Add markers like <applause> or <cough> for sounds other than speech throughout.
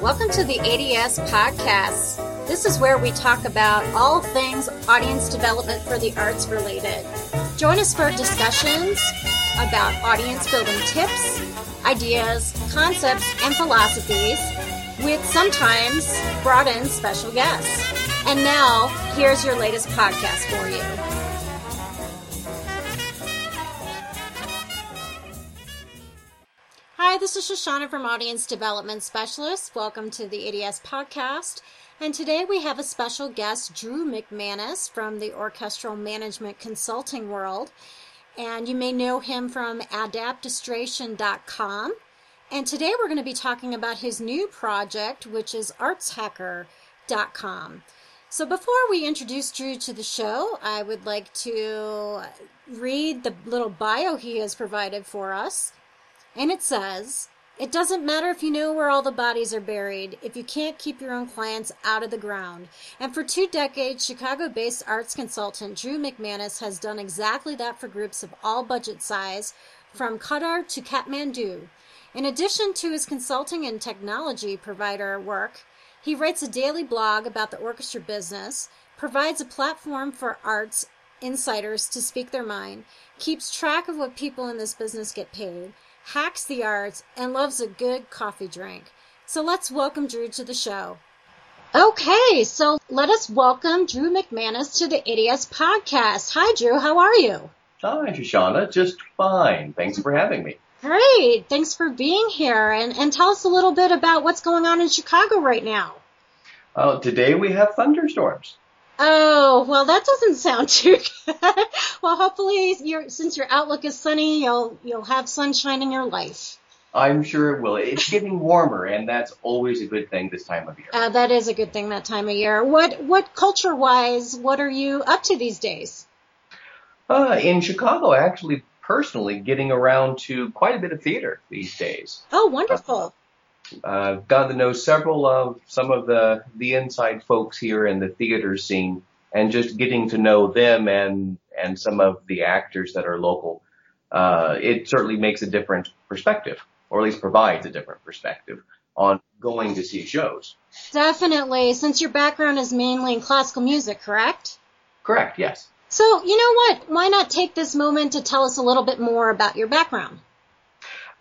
Welcome to the ADS podcast. This is where we talk about all things audience development for the arts related. Join us for discussions about audience building tips, ideas, concepts, and philosophies with sometimes brought in special guests. And now, here's your latest podcast for you. Hi, this is Shoshana from Audience Development Specialist. Welcome to the ADS podcast. And today we have a special guest, Drew McManus from the Orchestral Management Consulting World. And you may know him from adaptistration.com. And today we're going to be talking about his new project, which is artshacker.com. So before we introduce Drew to the show, I would like to read the little bio he has provided for us. And it says, it doesn't matter if you know where all the bodies are buried if you can't keep your own clients out of the ground. And for two decades, Chicago based arts consultant Drew McManus has done exactly that for groups of all budget size, from Qatar to Kathmandu. In addition to his consulting and technology provider work, he writes a daily blog about the orchestra business, provides a platform for arts insiders to speak their mind, keeps track of what people in this business get paid, hacks the arts, and loves a good coffee drink. So let's welcome Drew to the show. Okay, so let us welcome Drew McManus to the ADS podcast. Hi, Drew. How are you? Hi, Shoshana. Just fine. Thanks for having me. Great. Thanks for being here. And, and tell us a little bit about what's going on in Chicago right now. Uh, today we have thunderstorms. Oh, well, that doesn't sound <laughs> too good. well, hopefully, your since your outlook is sunny, you'll you'll have sunshine in your life. I'm sure it will. It's getting warmer, and that's always a good thing this time of year. Uh, that is a good thing that time of year. What what culture wise, what are you up to these days? Uh, in Chicago, actually, personally, getting around to quite a bit of theater these days. Oh, wonderful. Uh, I've gotten to know several of some of the the inside folks here in the theater scene, and just getting to know them and and some of the actors that are local. Uh, it certainly makes a different perspective, or at least provides a different perspective on going to see shows. Definitely, since your background is mainly in classical music, correct? Correct. Yes. So, you know what? Why not take this moment to tell us a little bit more about your background?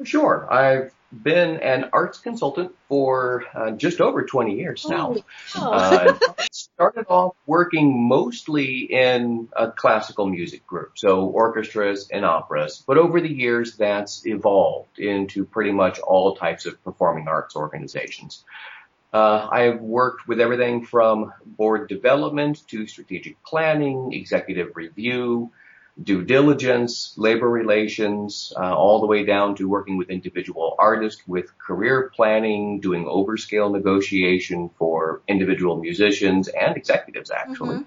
Sure. I've been an arts consultant for uh, just over 20 years now. Uh, started off working mostly in a classical music group, so orchestras and operas. But over the years, that's evolved into pretty much all types of performing arts organizations. Uh, I've worked with everything from board development to strategic planning, executive review, due diligence, labor relations, uh, all the way down to working with individual artists with career planning, doing overscale negotiation for individual musicians and executives actually. Mm-hmm.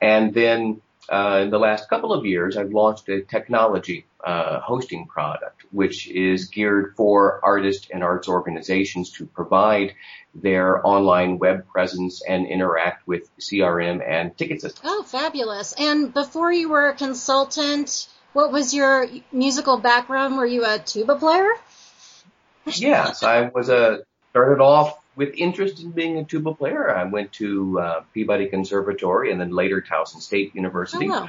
And then uh, in the last couple of years, I've launched a technology uh, hosting product, which is geared for artists and arts organizations to provide their online web presence and interact with CRM and ticket systems. Oh, fabulous. And before you were a consultant, what was your musical background? Were you a tuba player? yes, I was a, started off with interest in being a tuba player. I went to uh, Peabody Conservatory and then later Towson State University. Oh.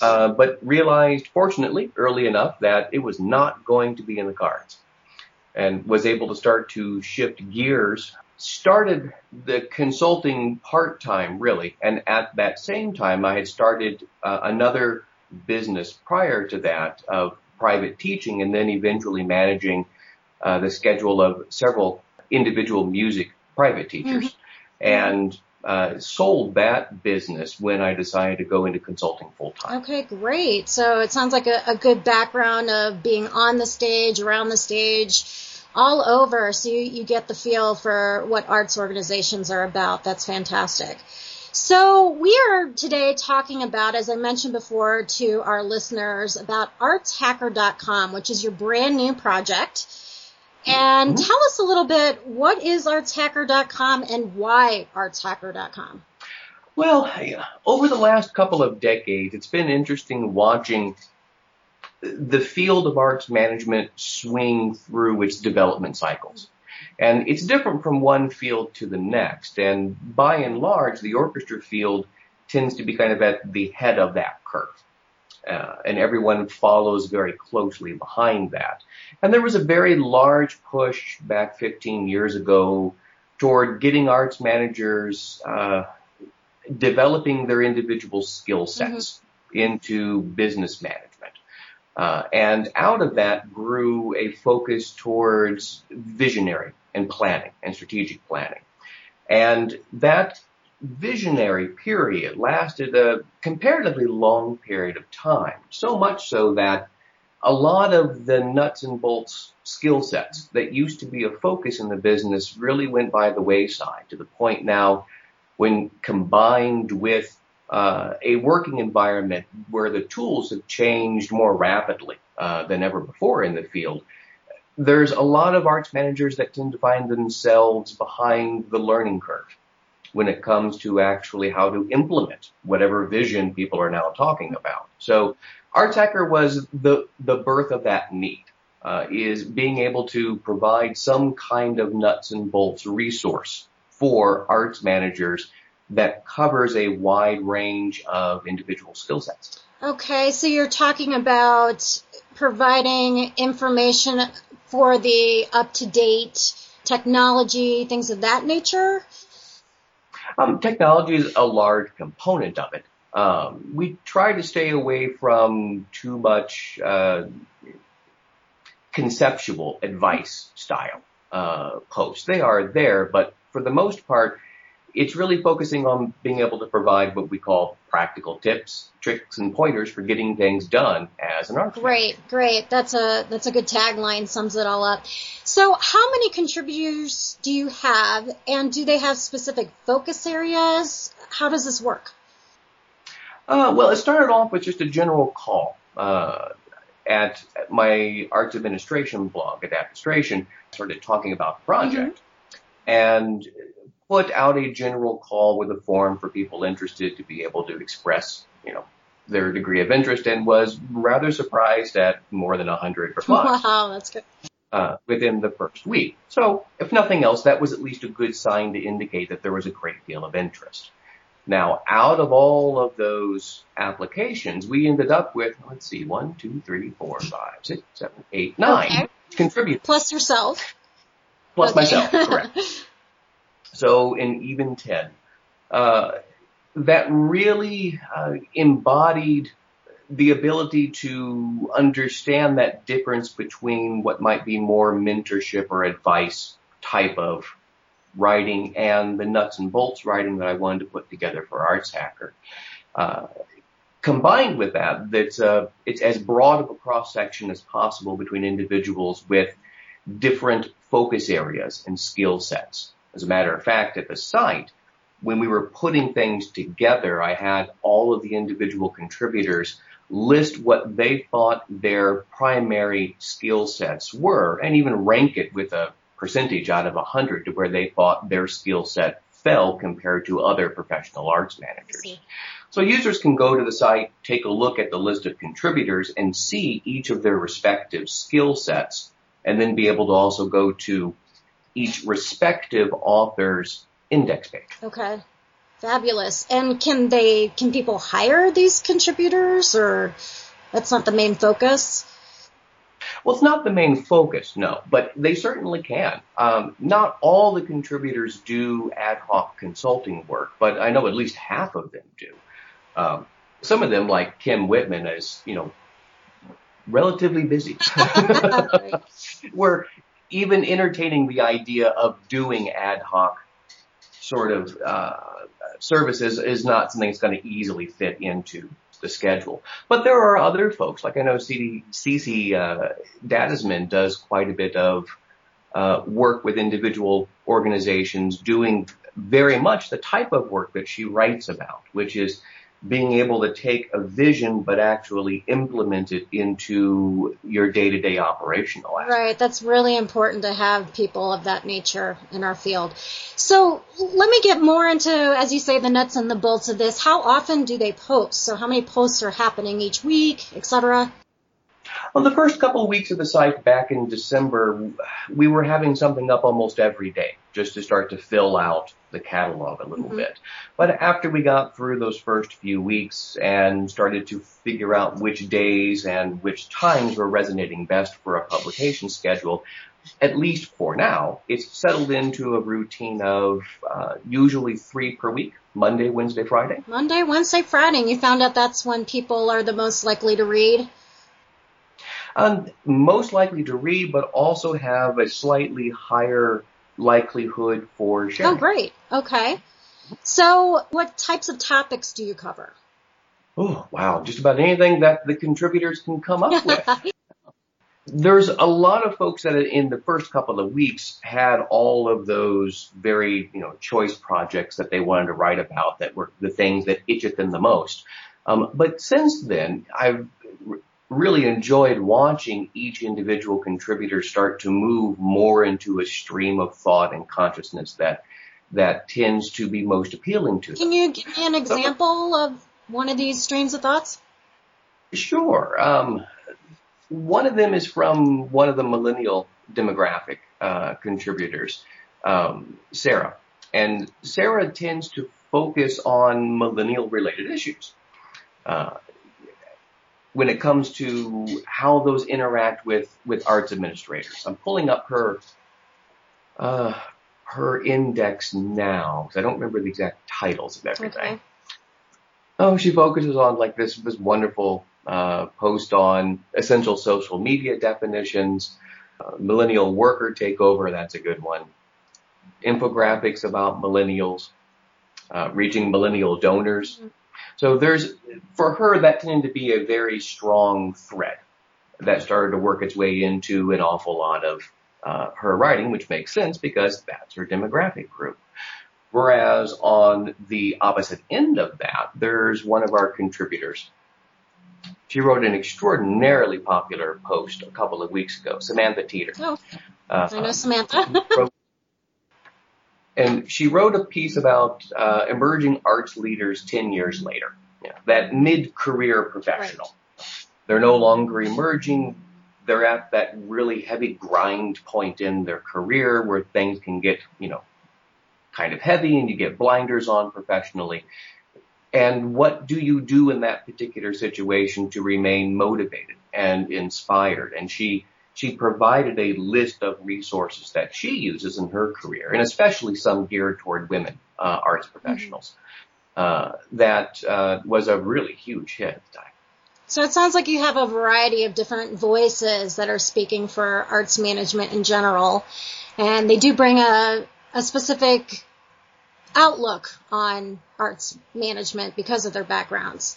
Uh, but realized, fortunately, early enough that it was not going to be in the cards and was able to start to shift gears. Started the consulting part time, really. And at that same time, I had started uh, another business prior to that of private teaching and then eventually managing uh, the schedule of several individual music private teachers. Mm-hmm. And uh, sold that business when I decided to go into consulting full time. Okay, great. So it sounds like a, a, good background of being on the stage, around the stage, all over. So you, you get the feel for what arts organizations are about. That's fantastic. So we are today talking about, as I mentioned before to our listeners, about artshacker.com, which is your brand new project. And mm-hmm. tell us a little bit, what is artshacker.com and why artshacker.com? Well, over the last couple of decades, it's been interesting watching the field of arts management swing through its development cycles. And it's different from one field to the next. And by and large, the orchestra field tends to be kind of at the head of that curve. Uh, and everyone follows very closely behind that. And there was a very large push back 15 years ago toward getting arts managers uh, developing their individual skill sets mm-hmm. into business management. Uh, and out of that grew a focus towards visionary and planning and strategic planning. And that visionary period lasted a comparatively long period of time, so much so that a lot of the nuts and bolts skill sets that used to be a focus in the business really went by the wayside to the point now when combined with uh, a working environment where the tools have changed more rapidly uh, than ever before in the field. There's a lot of arts managers that tend to find themselves behind the learning curve when it comes to actually how to implement whatever vision people are now talking about. So Arts Hacker was the, the birth of that need, uh, is being able to provide some kind of nuts and bolts resource for arts managers that covers a wide range of individual skill sets. Okay, so you're talking about providing information for the up to date technology, things of that nature? Um, technology is a large component of it. Um, we try to stay away from too much uh, conceptual advice style uh, posts. They are there, but for the most part, it's really focusing on being able to provide what we call practical tips, tricks, and pointers for getting things done as an artist. Great, great. That's a that's a good tagline. Sums it all up. So, how many contributors do you have, and do they have specific focus areas? How does this work? Uh, well, it started off with just a general call. Uh, at my arts administration blog at Adaptistration, started talking about the project. Mm-hmm. And put out a general call with a form for people interested to be able to express, you know, their degree of interest and was rather surprised at more than a hundred responses. Wow, that's good. Uh, within the first week. So, if nothing else, that was at least a good sign to indicate that there was a great deal of interest. Now, out of all of those applications, we ended up with, let's see, one, two, three, four, five, six, seven, eight, nine okay. contributors. Plus yourself. Plus okay. myself, correct. <laughs> so in even 10. Uh, that really uh, embodied the ability to understand that difference between what might be more mentorship or advice type of writing and the nuts and bolts writing that I wanted to put together for Arts Hacker. Uh, combined with that, that's uh, it's as broad of a cross section as possible between individuals with different focus areas and skill sets. As a matter of fact, at the site, when we were putting things together, I had all of the individual contributors list what they thought their primary skill sets were and even rank it with a percentage out of 100 to where they thought their skill set fell compared to other professional arts managers. So users can go to the site, take a look at the list of contributors and see each of their respective skill sets and then be able to also go to each respective author's index page. Okay. Fabulous. And can they, can people hire these contributors or that's not the main focus? Well, it's not the main focus, no, but they certainly can. Um, not all the contributors do ad hoc consulting work, but I know at least half of them do. Um, some of them, like Kim Whitman, is you know relatively busy. <laughs> <laughs> We're even entertaining the idea of doing ad hoc sort of uh, services is not something that's going to easily fit into the schedule. But there are other folks, like I know CD, Cece uh, Dadisman does quite a bit of uh, work with individual organizations doing very much the type of work that she writes about, which is being able to take a vision but actually implement it into your day-to-day operational aspect. Right, that's really important to have people of that nature in our field. So let me get more into, as you say, the nuts and the bolts of this. How often do they post? So how many posts are happening each week, etc.? Well, the first couple of weeks of the site back in December, we were having something up almost every day just to start to fill out the catalog a little mm-hmm. bit. But after we got through those first few weeks and started to figure out which days and which times were resonating best for a publication schedule, at least for now, it's settled into a routine of uh, usually three per week. Monday, Wednesday, Friday. Monday, Wednesday, Friday. And you found out that's when people are the most likely to read? Um, most likely to read, but also have a slightly higher likelihood for sharing. Oh, great. Okay. So, what types of topics do you cover? Oh, wow. Just about anything that the contributors can come up with. <laughs> There's a lot of folks that in the first couple of weeks had all of those very, you know, choice projects that they wanted to write about that were the things that itch at them the most. Um, but since then, I've really enjoyed watching each individual contributor start to move more into a stream of thought and consciousness that that tends to be most appealing to them. Can you give me an example of one of these streams of thoughts? Sure. Um, one of them is from one of the millennial demographic uh, contributors, um, Sarah. And Sarah tends to focus on millennial related issues. Uh, when it comes to how those interact with, with arts administrators. I'm pulling up her, uh, her index now, because I don't remember the exact titles of everything. Okay. Oh, she focuses on like this, this wonderful, uh, post on essential social media definitions, uh, millennial worker takeover, that's a good one. Infographics about millennials, uh, reaching millennial donors. Mm-hmm. So there's, for her, that tended to be a very strong thread that started to work its way into an awful lot of uh, her writing, which makes sense because that's her demographic group. Whereas on the opposite end of that, there's one of our contributors. She wrote an extraordinarily popular post a couple of weeks ago, Samantha Teeter. Oh, uh, I know Samantha. And she wrote a piece about uh, emerging arts leaders 10 years later, you know, that mid-career professional. Right. They're no longer emerging. They're at that really heavy grind point in their career where things can get, you know, kind of heavy and you get blinders on professionally. And what do you do in that particular situation to remain motivated and inspired? And she she provided a list of resources that she uses in her career, and especially some geared toward women uh, arts professionals. Uh, that uh, was a really huge hit at the time. So it sounds like you have a variety of different voices that are speaking for arts management in general, and they do bring a, a specific outlook on arts management because of their backgrounds.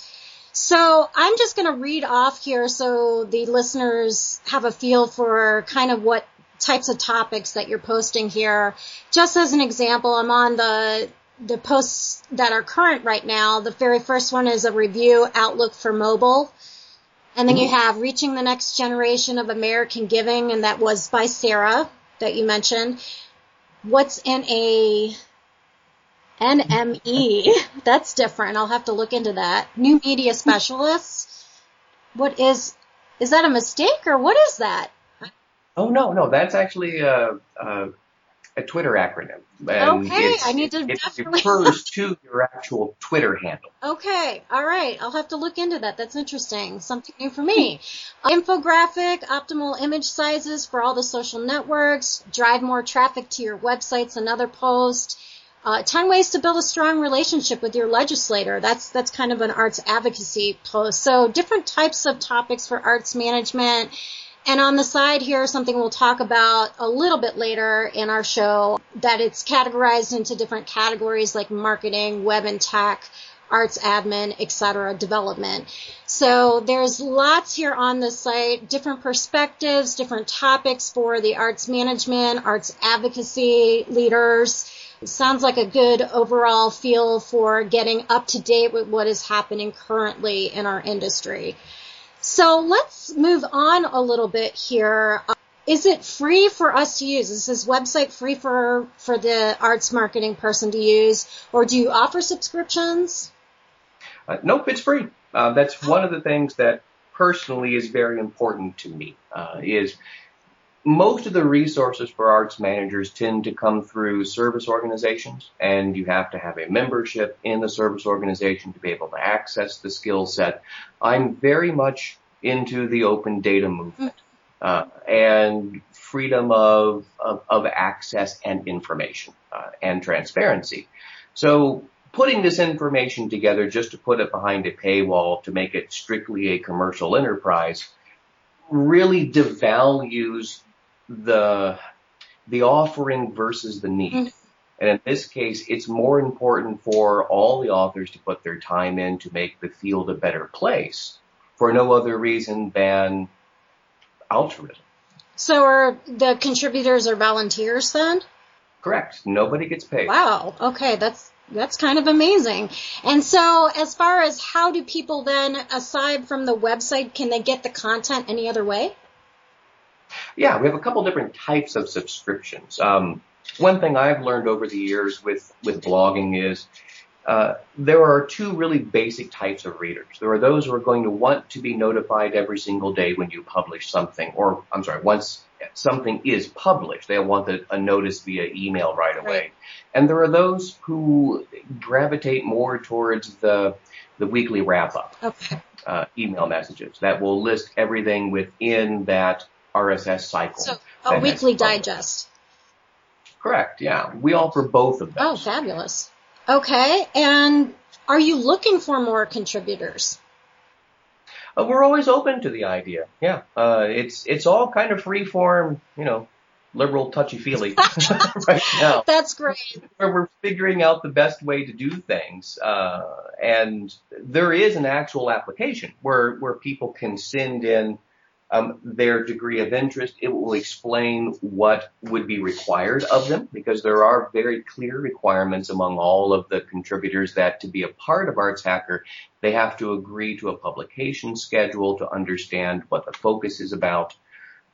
So I'm just going to read off here so the listeners have a feel for kind of what types of topics that you're posting here. Just as an example, I'm on the the posts that are current right now. The very first one is a review outlook for mobile. And then you mm-hmm. have reaching the next generation of American giving, and that was by Sarah that you mentioned. What's in a NME. <laughs> That's different. I'll have to look into that. New media specialists. What is, is that a mistake or what is that? Oh no, no, that's actually a, a, a Twitter acronym. And okay, I need to it, definitely. It refers to your actual Twitter handle. Okay, all right. I'll have to look into that. That's interesting. Something new for me. <laughs> Infographic, optimal image sizes for all the social networks, drive more traffic to your websites, another post uh, 10 ways to build a strong relationship with your legislator. That's, that's kind of an arts advocacy post. So different types of topics for arts management. And on the side here, something we'll talk about a little bit later in our show, that it's categorized into different categories like marketing, web and tech, arts admin, etc., development. So there's lots here on the site, different perspectives, different topics for the arts management, arts advocacy leaders, sounds like a good overall feel for getting up to date with what is happening currently in our industry. So let's move on a little bit here. Is it free for us to use? Is this website free for, for the arts marketing person to use? Or do you offer subscriptions? Uh, nope, it's free. Uh, that's one of the things that personally is very important to me uh, is most of the resources for arts managers tend to come through service organizations and you have to have a membership in the service organization to be able to access the skill set. I'm very much into the open data movement. Uh, and freedom of, of, of, access and information uh, and transparency. So putting this information together just to put it behind a paywall to make it strictly a commercial enterprise really devalues the the offering versus the need. Mm-hmm. And in this case, it's more important for all the authors to put their time in to make the field a better place for no other reason than altruism. So are the contributors or volunteers then? Correct. Nobody gets paid. Wow. Okay, that's that's kind of amazing. And so as far as how do people then aside from the website can they get the content any other way? Yeah, we have a couple different types of subscriptions. Um, one thing I've learned over the years with, with blogging is uh, there are two really basic types of readers. There are those who are going to want to be notified every single day when you publish something, or I'm sorry, once something is published, they'll want a, a notice via email right away. Right. And there are those who gravitate more towards the the weekly wrap up okay. uh, email messages that will list everything within that RSS cycle. So a weekly digest. Correct. Yeah, we offer both of those. Oh, fabulous. Okay, and are you looking for more contributors? Uh, we're always open to the idea. Yeah, uh, it's it's all kind of free form, you know, liberal touchy feely <laughs> right now. That's great. Where we're figuring out the best way to do things, uh, and there is an actual application where where people can send in um, their degree of interest. It will explain what would be required of them because there are very clear requirements among all of the contributors that to be a part of Arts Hacker, they have to agree to a publication schedule to understand what the focus is about.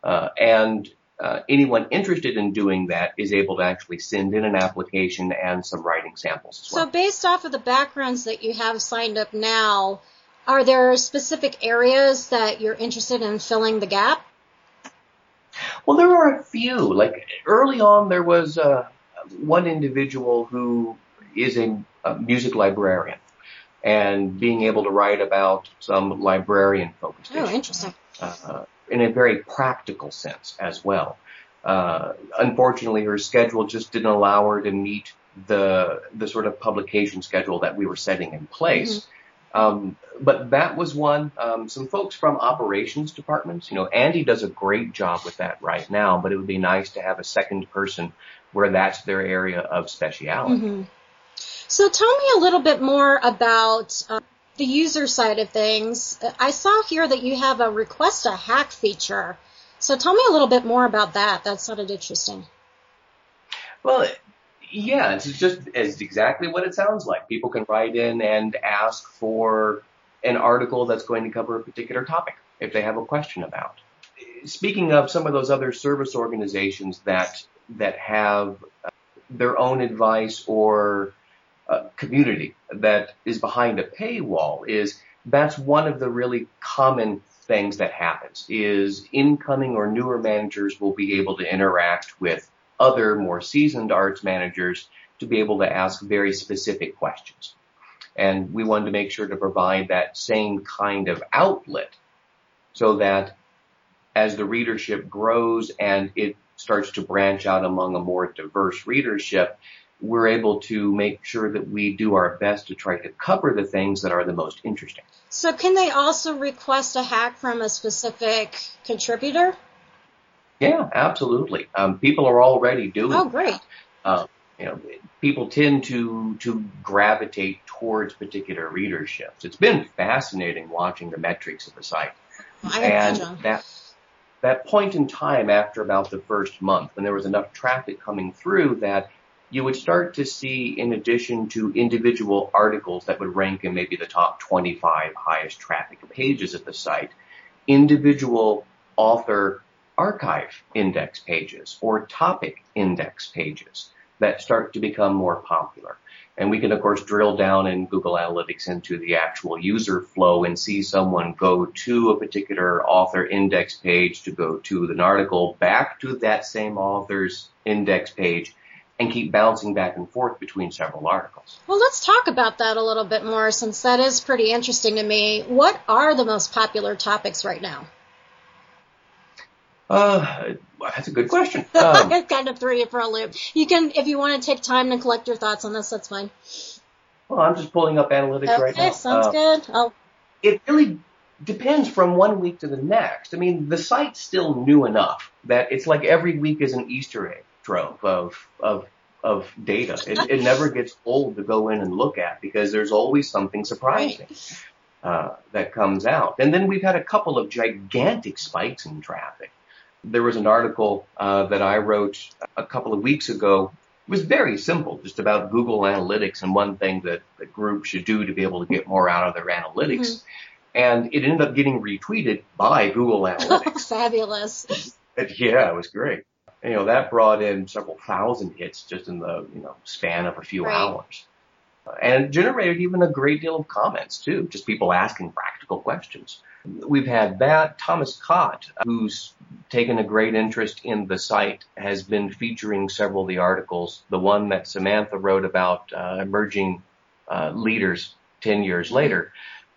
Uh, and uh, anyone interested in doing that is able to actually send in an application and some writing samples. Well. So based off of the backgrounds that you have signed up now, are there specific areas that you're interested in filling the gap? Well, there are a few. Like early on, there was uh, one individual who is a, a music librarian and being able to write about some librarian focused oh. Oh, interesting. Uh, in a very practical sense as well. Uh, unfortunately, her schedule just didn't allow her to meet the the sort of publication schedule that we were setting in place. Mm-hmm. Um, but that was one. Um, some folks from operations departments, you know, Andy does a great job with that right now. But it would be nice to have a second person where that's their area of speciality. Mm-hmm. So tell me a little bit more about uh, the user side of things. I saw here that you have a request a hack feature. So tell me a little bit more about that. That sounded interesting. Well, yeah, it's just it's exactly what it sounds like. People can write in and ask for an article that's going to cover a particular topic if they have a question about. Speaking of some of those other service organizations that that have uh, their own advice or uh, community that is behind a paywall is that's one of the really common things that happens is incoming or newer managers will be able to interact with other more seasoned arts managers to be able to ask very specific questions. And we wanted to make sure to provide that same kind of outlet so that as the readership grows and it starts to branch out among a more diverse readership, we're able to make sure that we do our best to try to cover the things that are the most interesting. So can they also request a hack from a specific contributor? Yeah, absolutely. Um, people are already doing. Oh, great. Uh, you know, people tend to to gravitate towards particular readerships. It's been fascinating watching the metrics of the site, I and that that point in time after about the first month, when there was enough traffic coming through that you would start to see, in addition to individual articles that would rank in maybe the top 25 highest traffic pages at the site, individual author archive index pages or topic index pages that start to become more popular. And we can of course drill down in Google Analytics into the actual user flow and see someone go to a particular author index page to go to an article back to that same author's index page and keep bouncing back and forth between several articles. Well, let's talk about that a little bit more since that is pretty interesting to me. What are the most popular topics right now? Uh, that's a good question. <laughs> Um, kind of threw you for a loop. You can, if you want to take time to collect your thoughts on this, that's fine. Well, I'm just pulling up analytics okay, right now. sounds uh, good. Oh. It really depends from one week to the next. I mean, the site's still new enough that it's like every week is an Easter egg trove of of of data. It, it never gets old to go in and look at because there's always something surprising uh, that comes out. And then we've had a couple of gigantic spikes in traffic. There was an article uh, that I wrote a couple of weeks ago. It was very simple, just about Google Analytics and one thing that the group should do to be able to get more out of their analytics. Mm-hmm. And it ended up getting retweeted by Google Analytics. <laughs> Fabulous. <laughs> yeah, it was great you know, that brought in several thousand hits just in the, you know, span of a few right. hours. And generated even a great deal of comments too, just people asking practical questions. We've had that. Thomas Cott, who's taken a great interest in the site, has been featuring several of the articles. The one that Samantha wrote about uh, emerging uh, leaders 10 years later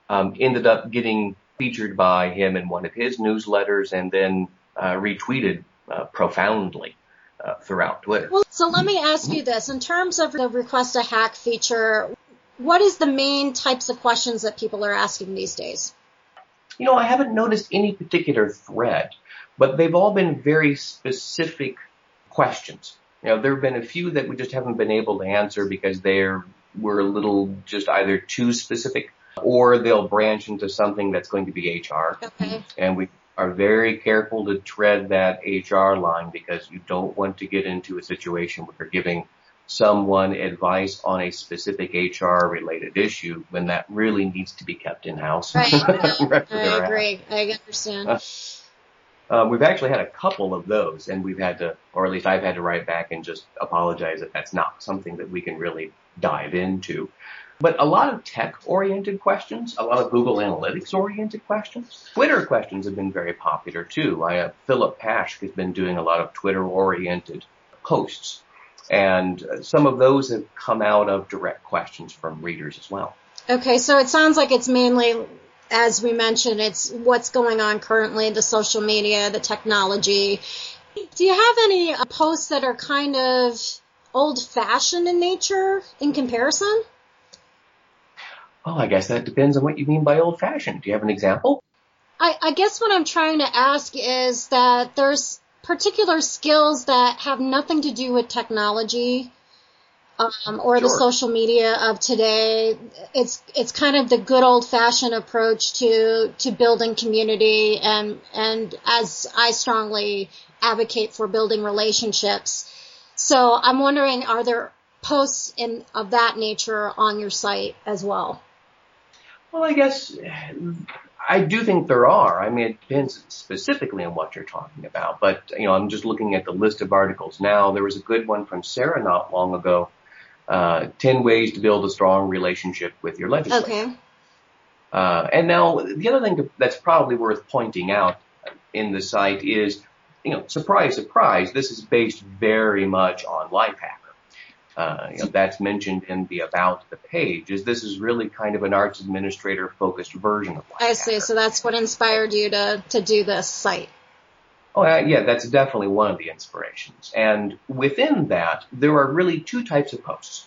um, ended up getting featured by him in one of his newsletters and then uh, retweeted uh, profoundly uh, throughout Twitter. Well, so let me ask you this: in terms of the request a hack feature, what is the main types of questions that people are asking these days? You know, I haven't noticed any particular thread, but they've all been very specific questions. You know, there have been a few that we just haven't been able to answer because they're were a little just either too specific or they'll branch into something that's going to be HR. Okay. And we are very careful to tread that HR line because you don't want to get into a situation where you're giving someone advice on a specific HR related issue when that really needs to be kept in house. <laughs> Right. I agree. I understand. Uh, um, we've actually had a couple of those and we've had to, or at least I've had to write back and just apologize that that's not something that we can really dive into. But a lot of tech oriented questions, a lot of Google Analytics oriented questions. Twitter questions have been very popular too. I Philip Pash has been doing a lot of Twitter oriented posts. And some of those have come out of direct questions from readers as well. Okay, so it sounds like it's mainly, as we mentioned, it's what's going on currently, the social media, the technology. Do you have any uh, posts that are kind of old fashioned in nature in comparison? Oh, I guess that depends on what you mean by old fashioned. Do you have an example? I, I guess what I'm trying to ask is that there's particular skills that have nothing to do with technology um, or sure. the social media of today. It's it's kind of the good old fashioned approach to to building community and and as I strongly advocate for building relationships. So I'm wondering, are there posts in of that nature on your site as well? Well, I guess I do think there are. I mean, it depends specifically on what you're talking about. But, you know, I'm just looking at the list of articles now. There was a good one from Sarah not long ago. Uh, 10 ways to build a strong relationship with your legislator. Okay. Uh, and now the other thing that's probably worth pointing out in the site is, you know, surprise, surprise, this is based very much on Lifehacker uh, you know, that's mentioned in the about the page. Is this is really kind of an arts administrator focused version of Life I see. So that's what inspired you to to do this site. Oh uh, yeah, that's definitely one of the inspirations. And within that, there are really two types of posts.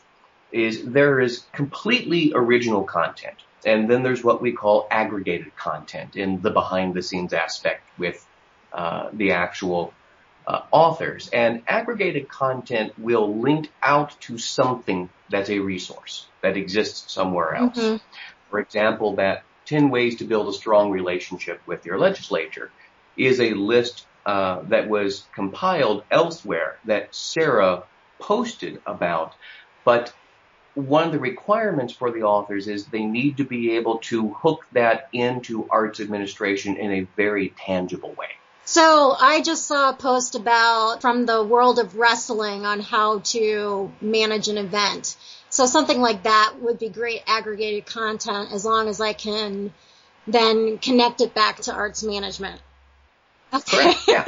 Is there is completely original content, and then there's what we call aggregated content in the behind the scenes aspect with uh, the actual uh, authors. And aggregated content will link out to something that's a resource that exists somewhere else. Mm-hmm. For example, that 10 ways to build a strong relationship with your legislature is a list uh, that was compiled elsewhere that Sarah posted about, but one of the requirements for the authors is they need to be able to hook that into arts administration in a very tangible way. So I just saw a post about from the world of wrestling on how to manage an event. So something like that would be great aggregated content as long as I can then connect it back to arts management. Okay. <laughs> Yeah.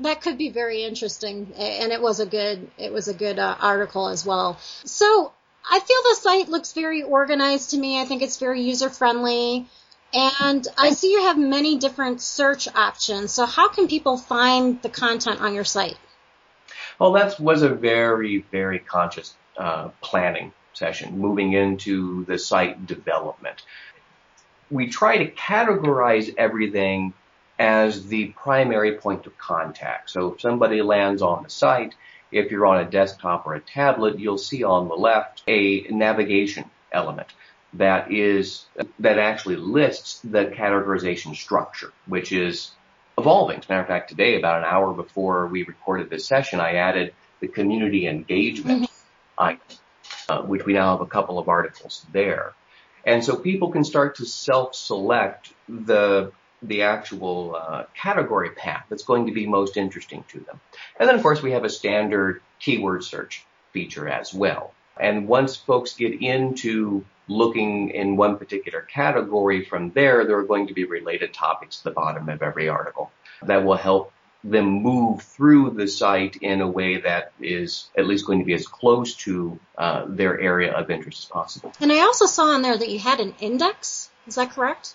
that could be very interesting, and it was a good it was a good uh, article as well. So I feel the site looks very organized to me. I think it's very user friendly. And I see you have many different search options. So how can people find the content on your site? Well, that was a very, very conscious uh, planning session, moving into the site development. We try to categorize everything as the primary point of contact. So if somebody lands on the site, if you're on a desktop or a tablet, you'll see on the left a navigation element that is, that actually lists the categorization structure, which is evolving. As a matter of fact, today, about an hour before we recorded this session, I added the community engagement mm-hmm. item, uh, which we now have a couple of articles there. And so people can start to self-select the the actual uh, category path that's going to be most interesting to them. And then, of course, we have a standard keyword search feature as well. And once folks get into looking in one particular category from there, there are going to be related topics at the bottom of every article that will help them move through the site in a way that is at least going to be as close to uh, their area of interest as possible. And I also saw on there that you had an index. Is that correct?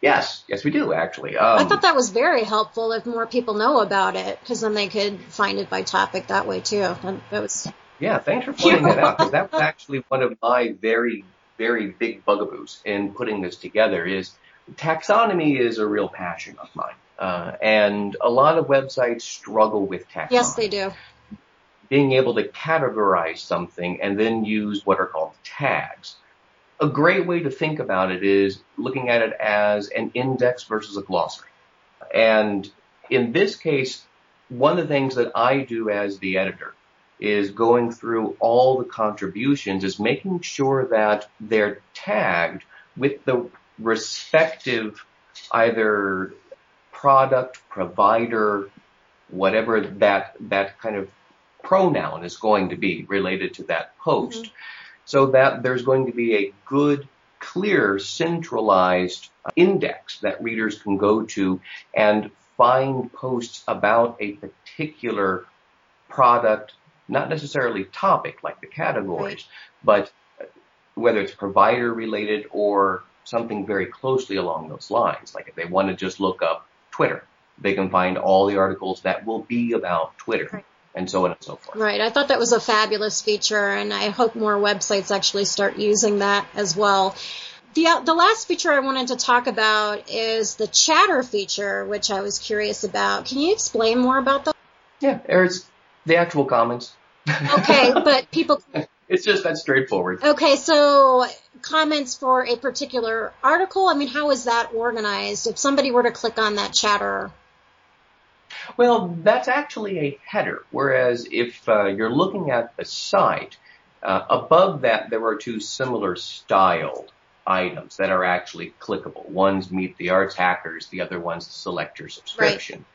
Yes, yes, we do actually. Um, I thought that was very helpful if more people know about it, because then they could find it by topic that way too. That was. Yeah, thanks for pointing that out. Because that was <laughs> actually one of my very very big bugaboos in putting this together is taxonomy is a real passion of mine. Uh, and a lot of websites struggle with taxonomy. Yes, they do. Being able to categorize something and then use what are called tags. A great way to think about it is looking at it as an index versus a glossary. And in this case, one of the things that I do as the editor is going through all the contributions is making sure that they're tagged with the respective either product, provider, whatever that, that kind of pronoun is going to be related to that post. Mm-hmm. So that there's going to be a good, clear, centralized index that readers can go to and find posts about a particular product, not necessarily topic like the categories, but whether it's provider related or something very closely along those lines. Like if they want to just look up Twitter, they can find all the articles that will be about Twitter. Right. And so on and so forth. Right. I thought that was a fabulous feature, and I hope more websites actually start using that as well. The, uh, the last feature I wanted to talk about is the chatter feature, which I was curious about. Can you explain more about that? Yeah, there's the actual comments Okay, but people. <laughs> It's just that straightforward. Okay, so comments for a particular article. I mean, how is that organized? If somebody were to click on that chatter. Well, that's actually a header. Whereas if uh, you're looking at the site, uh, above that there are two similar styled items that are actually clickable. One's Meet the Arts Hackers, the other one's Select Your Subscription. Right.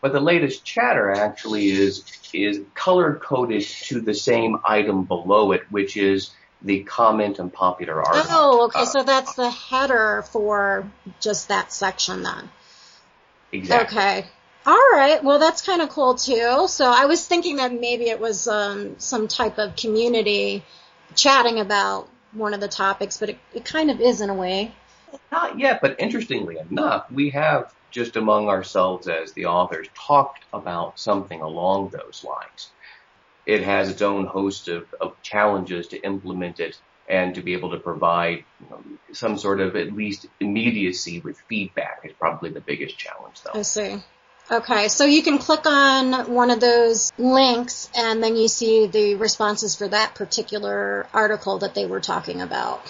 But the latest chatter actually is is color coded to the same item below it, which is the comment and popular art. Oh, okay. Uh, so that's the header for just that section then. Exactly. Okay. All right. Well, that's kind of cool too. So I was thinking that maybe it was um, some type of community chatting about one of the topics, but it, it kind of is in a way. Not yet, but interestingly enough, we have just among ourselves as the authors talked about something along those lines. It has its own host of, of challenges to implement it and to be able to provide some sort of at least immediacy with feedback is probably the biggest challenge though. I see. Okay, so you can click on one of those links and then you see the responses for that particular article that they were talking about.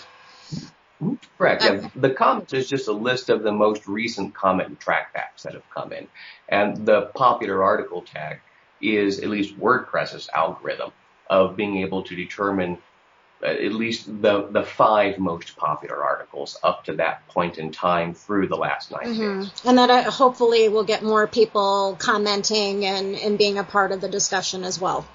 Correct. Yeah. The comments is just a list of the most recent comment and trackbacks that have come in. And the popular article tag is at least WordPress's algorithm of being able to determine at least the the five most popular articles up to that point in time through the last 9 mm-hmm. days. And that uh, hopefully will get more people commenting and, and being a part of the discussion as well.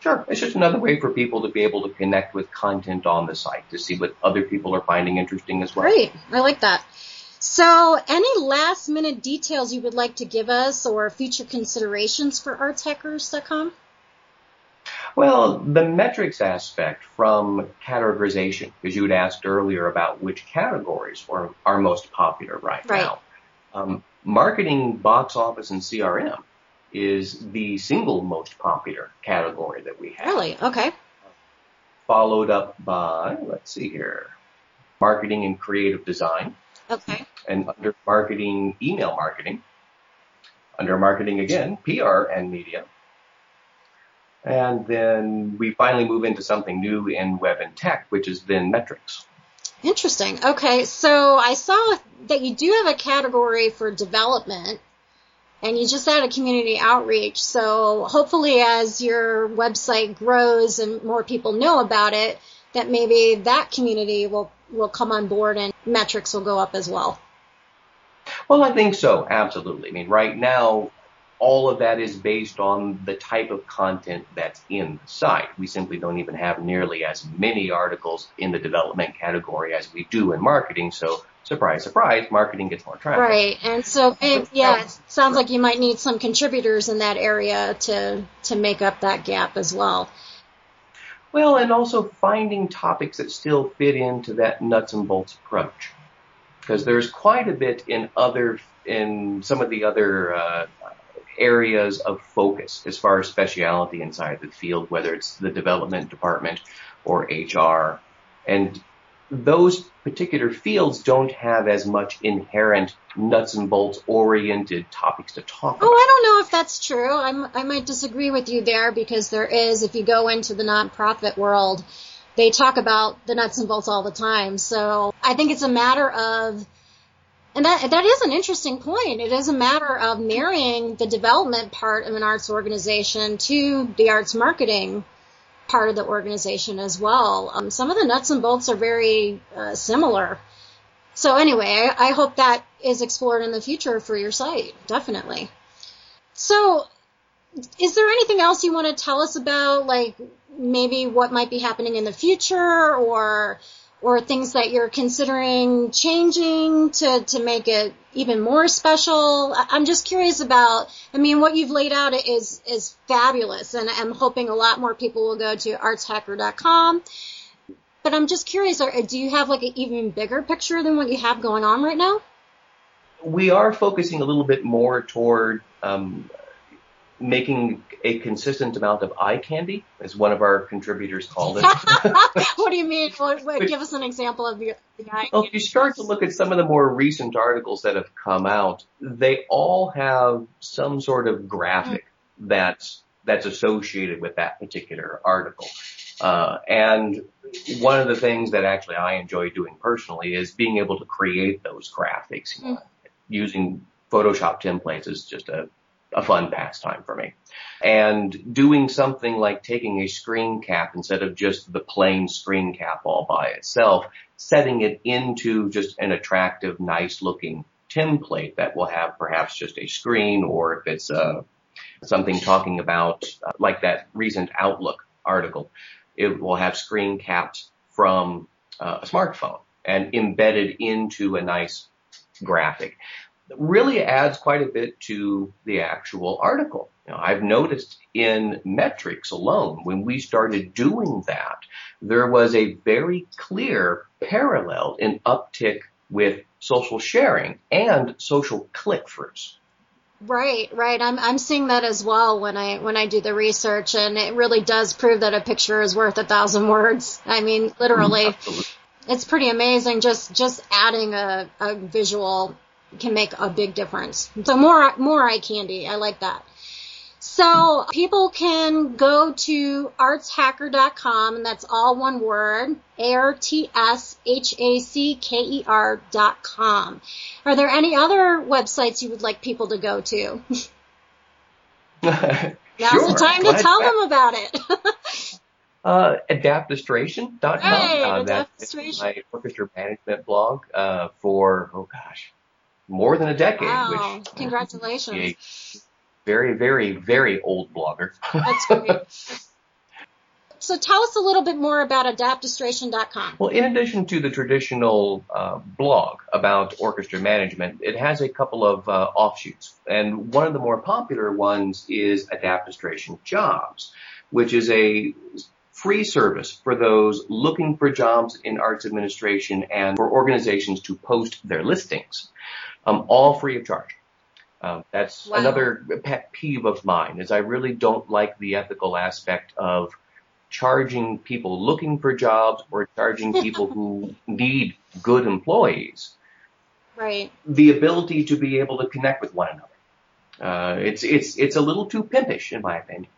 Sure. It's just another way for people to be able to connect with content on the site to see what other people are finding interesting as well. Great. I like that. So, any last minute details you would like to give us or future considerations for artshackers.com? Well, the metrics aspect from categorization, because you had asked earlier about which categories are, are most popular right, right. now. Um, marketing, box office, and CRM is the single most popular category that we have. Really? Okay. Followed up by, let's see here, marketing and creative design. Okay. And under marketing, email marketing. Under marketing again, PR and media. And then we finally move into something new in web and tech, which is then metrics. Interesting. Okay, so I saw that you do have a category for development and you just added community outreach. So hopefully as your website grows and more people know about it, that maybe that community will, will come on board and metrics will go up as well. Well, I think so. Absolutely. I mean, right now, all of that is based on the type of content that's in the site. We simply don't even have nearly as many articles in the development category as we do in marketing. So surprise, surprise, marketing gets more traffic. Right. And so, yeah, it sounds like you might need some contributors in that area to, to make up that gap as well. Well, and also finding topics that still fit into that nuts and bolts approach. Because there's quite a bit in other, in some of the other, uh, areas of focus as far as speciality inside the field, whether it's the development department or HR. And those particular fields don't have as much inherent nuts and bolts oriented topics to talk oh, about. Oh, I don't know if that's true. I'm, I might disagree with you there because there is, if you go into the nonprofit world, they talk about the nuts and bolts all the time. So I think it's a matter of and that that is an interesting point. It is a matter of marrying the development part of an arts organization to the arts marketing part of the organization as well. Um, some of the nuts and bolts are very uh, similar. So anyway, I, I hope that is explored in the future for your site. Definitely. So, is there anything else you want to tell us about, like maybe what might be happening in the future, or or things that you're considering changing to, to make it even more special? I'm just curious about, I mean, what you've laid out is, is fabulous and I'm hoping a lot more people will go to artshacker.com. But I'm just curious, do you have like an even bigger picture than what you have going on right now? We are focusing a little bit more toward um, making a consistent amount of eye candy, as one of our contributors called it. <laughs> what do you mean? What, what, give us an example of the, the eye well, if you start to look at some of the more recent articles that have come out, they all have some sort of graphic mm. that's that's associated with that particular article. Uh, and one of the things that actually I enjoy doing personally is being able to create those graphics. Mm. Using Photoshop templates is just a a fun pastime for me. And doing something like taking a screen cap instead of just the plain screen cap all by itself, setting it into just an attractive, nice looking template that will have perhaps just a screen or if it's uh, something talking about uh, like that recent Outlook article, it will have screen caps from uh, a smartphone and embedded into a nice graphic really adds quite a bit to the actual article. Know, I've noticed in metrics alone, when we started doing that, there was a very clear parallel in uptick with social sharing and social click-throughs. Right, right. I'm I'm seeing that as well when I when I do the research, and it really does prove that a picture is worth a thousand words. I mean, literally, Absolutely. it's pretty amazing. Just just adding a, a visual can make a big difference. So more, more eye candy. I like that. So people can go to artshacker.com and that's all one word, A-R-T-S-H-A-C-K-E-R dot com. Are there any other websites you would like people to go to? <laughs> <laughs> Now's sure. the time to tell them about it. <laughs> Uh, adaptistration.com. Hey, uh, that's my orchestra management blog uh, for, oh gosh, more than a decade. Wow. Which, Congratulations. very, very, very old blogger. That's great. so tell us a little bit more about adaptistration.com. Well, in addition to the traditional uh, blog about orchestra management, it has a couple of uh, offshoots. And one of the more popular ones is Adaptistration Jobs, which is a free service for those looking for jobs in arts administration and for organizations to post their listings, um, all free of charge. Um, that's Wow. another pet peeve of mine is I really don't like the ethical aspect of charging people looking for jobs or charging people who <laughs> need good employees Right. the ability to be able to connect with one another. Uh, it's it's it's a little too pimpish in my opinion.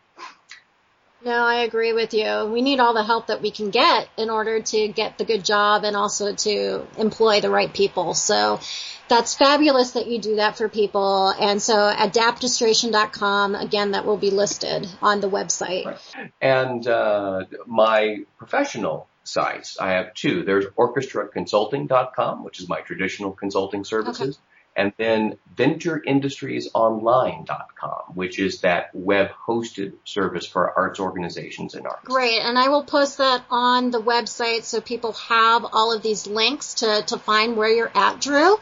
No, I agree with you. We need all the help that we can get in order to get the good job and also to employ the right people. So that's fabulous that you do that for people. And so adaptistration.com, again, that will be listed on the website. And uh, my professional sites, I have two. There's orchestraconsulting.com, which is my traditional consulting services, and then ventureindustriesonline.com, which is that web hosted service for arts organizations and artists. Great. And I will post that on the website so people have all of these links to, to find where you're at, Drew.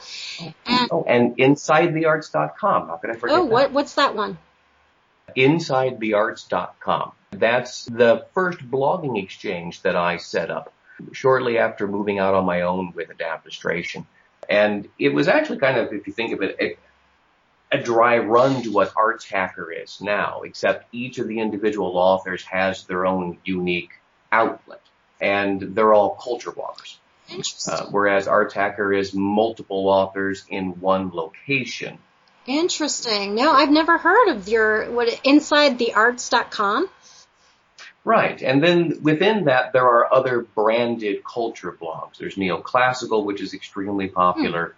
And Oh, and insidethearts.com. How could I forget oh, that? what what's that one? InsideTheArts.com. That's the first blogging exchange that I set up shortly after moving out on my own with Adaptistration. And it was actually kind of, if you think of it, a, a dry run to what Arts Hacker is now, except each of the individual authors has their own unique outlet. And they're all culture bloggers. Interesting. Uh, whereas Arts Hacker is multiple authors in one location. Interesting. No, I've never heard of your what inside the insidethearts.com. Right. And then within that, there are other branded culture blogs. There's Neoclassical, which is extremely popular.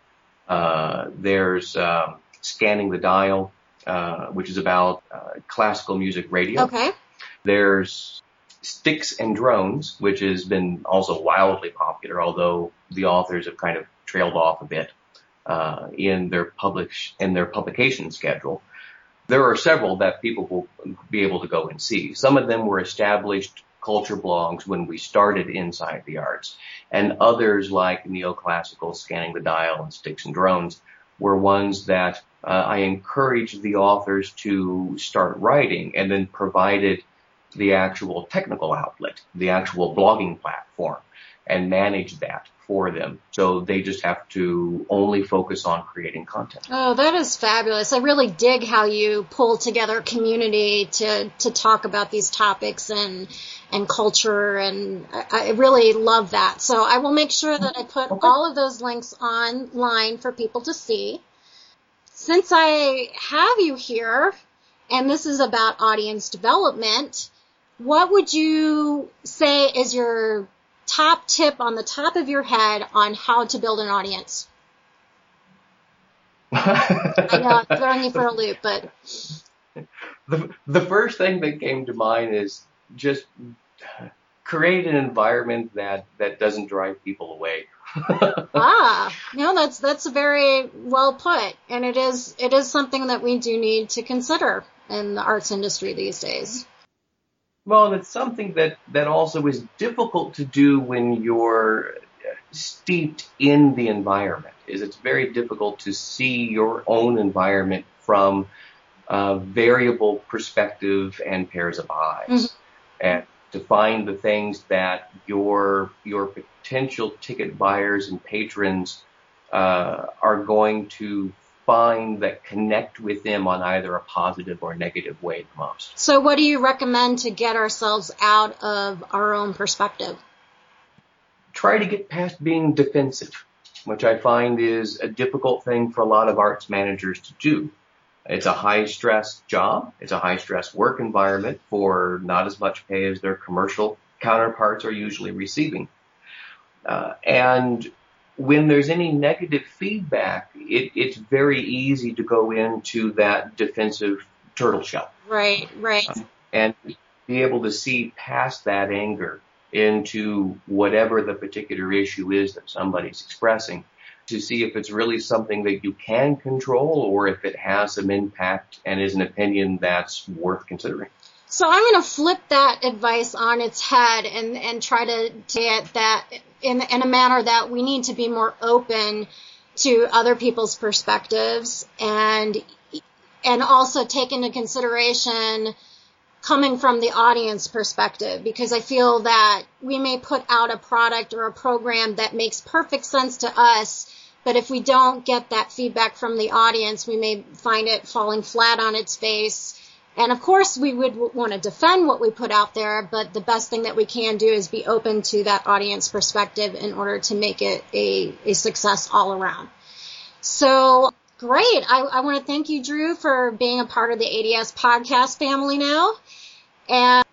Uh, there's um, Scanning the Dial, uh, which is about uh, classical music radio. Okay. There's Sticks and Drones, which has been also wildly popular, although the authors have kind of trailed off a bit uh, in their publish in their publication schedule. There are several that people will be able to go and see. Some of them were established culture blogs when we started Inside the Arts, and others like Neoclassical, Scanning the Dial, and Sticks and Drones were ones that uh, I encouraged the authors to start writing and then provided the actual technical outlet, the actual blogging platform, and managed that for them. So they just have to only focus on creating content. Oh, that is fabulous. I really dig how you pull together community to, to talk about these topics and, and culture and I, I really love that. So I will make sure that I put Okay. all of those links online for people to see. Since I have you here and this is about audience development, what would you say is your top tip on the top of your head on how to build an audience? <laughs> I know I'm throwing you for a loop, but the, the first thing that came to mind is just create an environment that, that doesn't drive people away. <laughs> ah, no, that's that's very well put, and it is it is something that we do need to consider in the arts industry these days. Well, and it's something that, that also is difficult to do when you're steeped in the environment. Is it's very difficult to see your own environment from a variable perspective and pairs of eyes, Mhm. and to find the things that your your potential ticket buyers and patrons uh, are going to find that connect with them on either a positive or negative way the most. So, what do you recommend to get ourselves out of our own perspective? try to get past being defensive, which I find is a difficult thing for a lot of arts managers to do. It's a high stress job. It's a high stress work environment for not as much pay as their commercial counterparts are usually receiving. Uh, and when there's any negative feedback, it, it's very easy to go into that defensive turtle shell. Right, right. Um, and be able to see past that anger into whatever the particular issue is that somebody's expressing to see if it's really something that you can control or if it has some impact and is an opinion that's worth considering. So I'm going to flip that advice on its head and, and try to get that in, in a manner that we need to be more open to other people's perspectives and and also take into consideration coming from the audience perspective because I feel that we may put out a product or a program that makes perfect sense to us, but if we don't get that feedback from the audience, we may find it falling flat on its face. And of course, we would want to defend what we put out there, but the best thing that we can do is be open to that audience perspective in order to make it a, a success all around. So great. I, I want to thank you, Drew, for being a part of the ADS podcast family now. And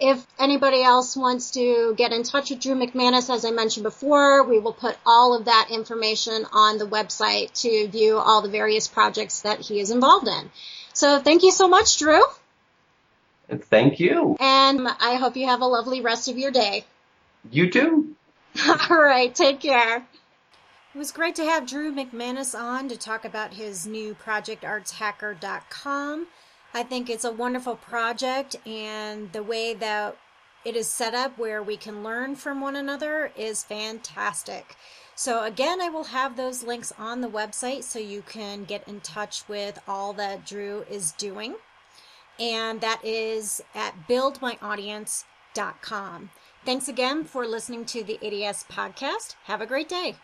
if anybody else wants to get in touch with Drew McManus, as I mentioned before, we will put all of that information on the website to view all the various projects that he is involved in. So thank you so much, Drew. Thank you. And I hope you have a lovely rest of your day. You too. <laughs> All right. Take care. It was great to have Drew McManus on to talk about his new projectartshacker.com. I think it's a wonderful project, and the way that it is set up where we can learn from one another is fantastic. So, again, I will have those links on the website so you can get in touch with all that Drew is doing. And that is at buildmyaudience.com. Thanks again for listening to the ADS podcast. Have a great day.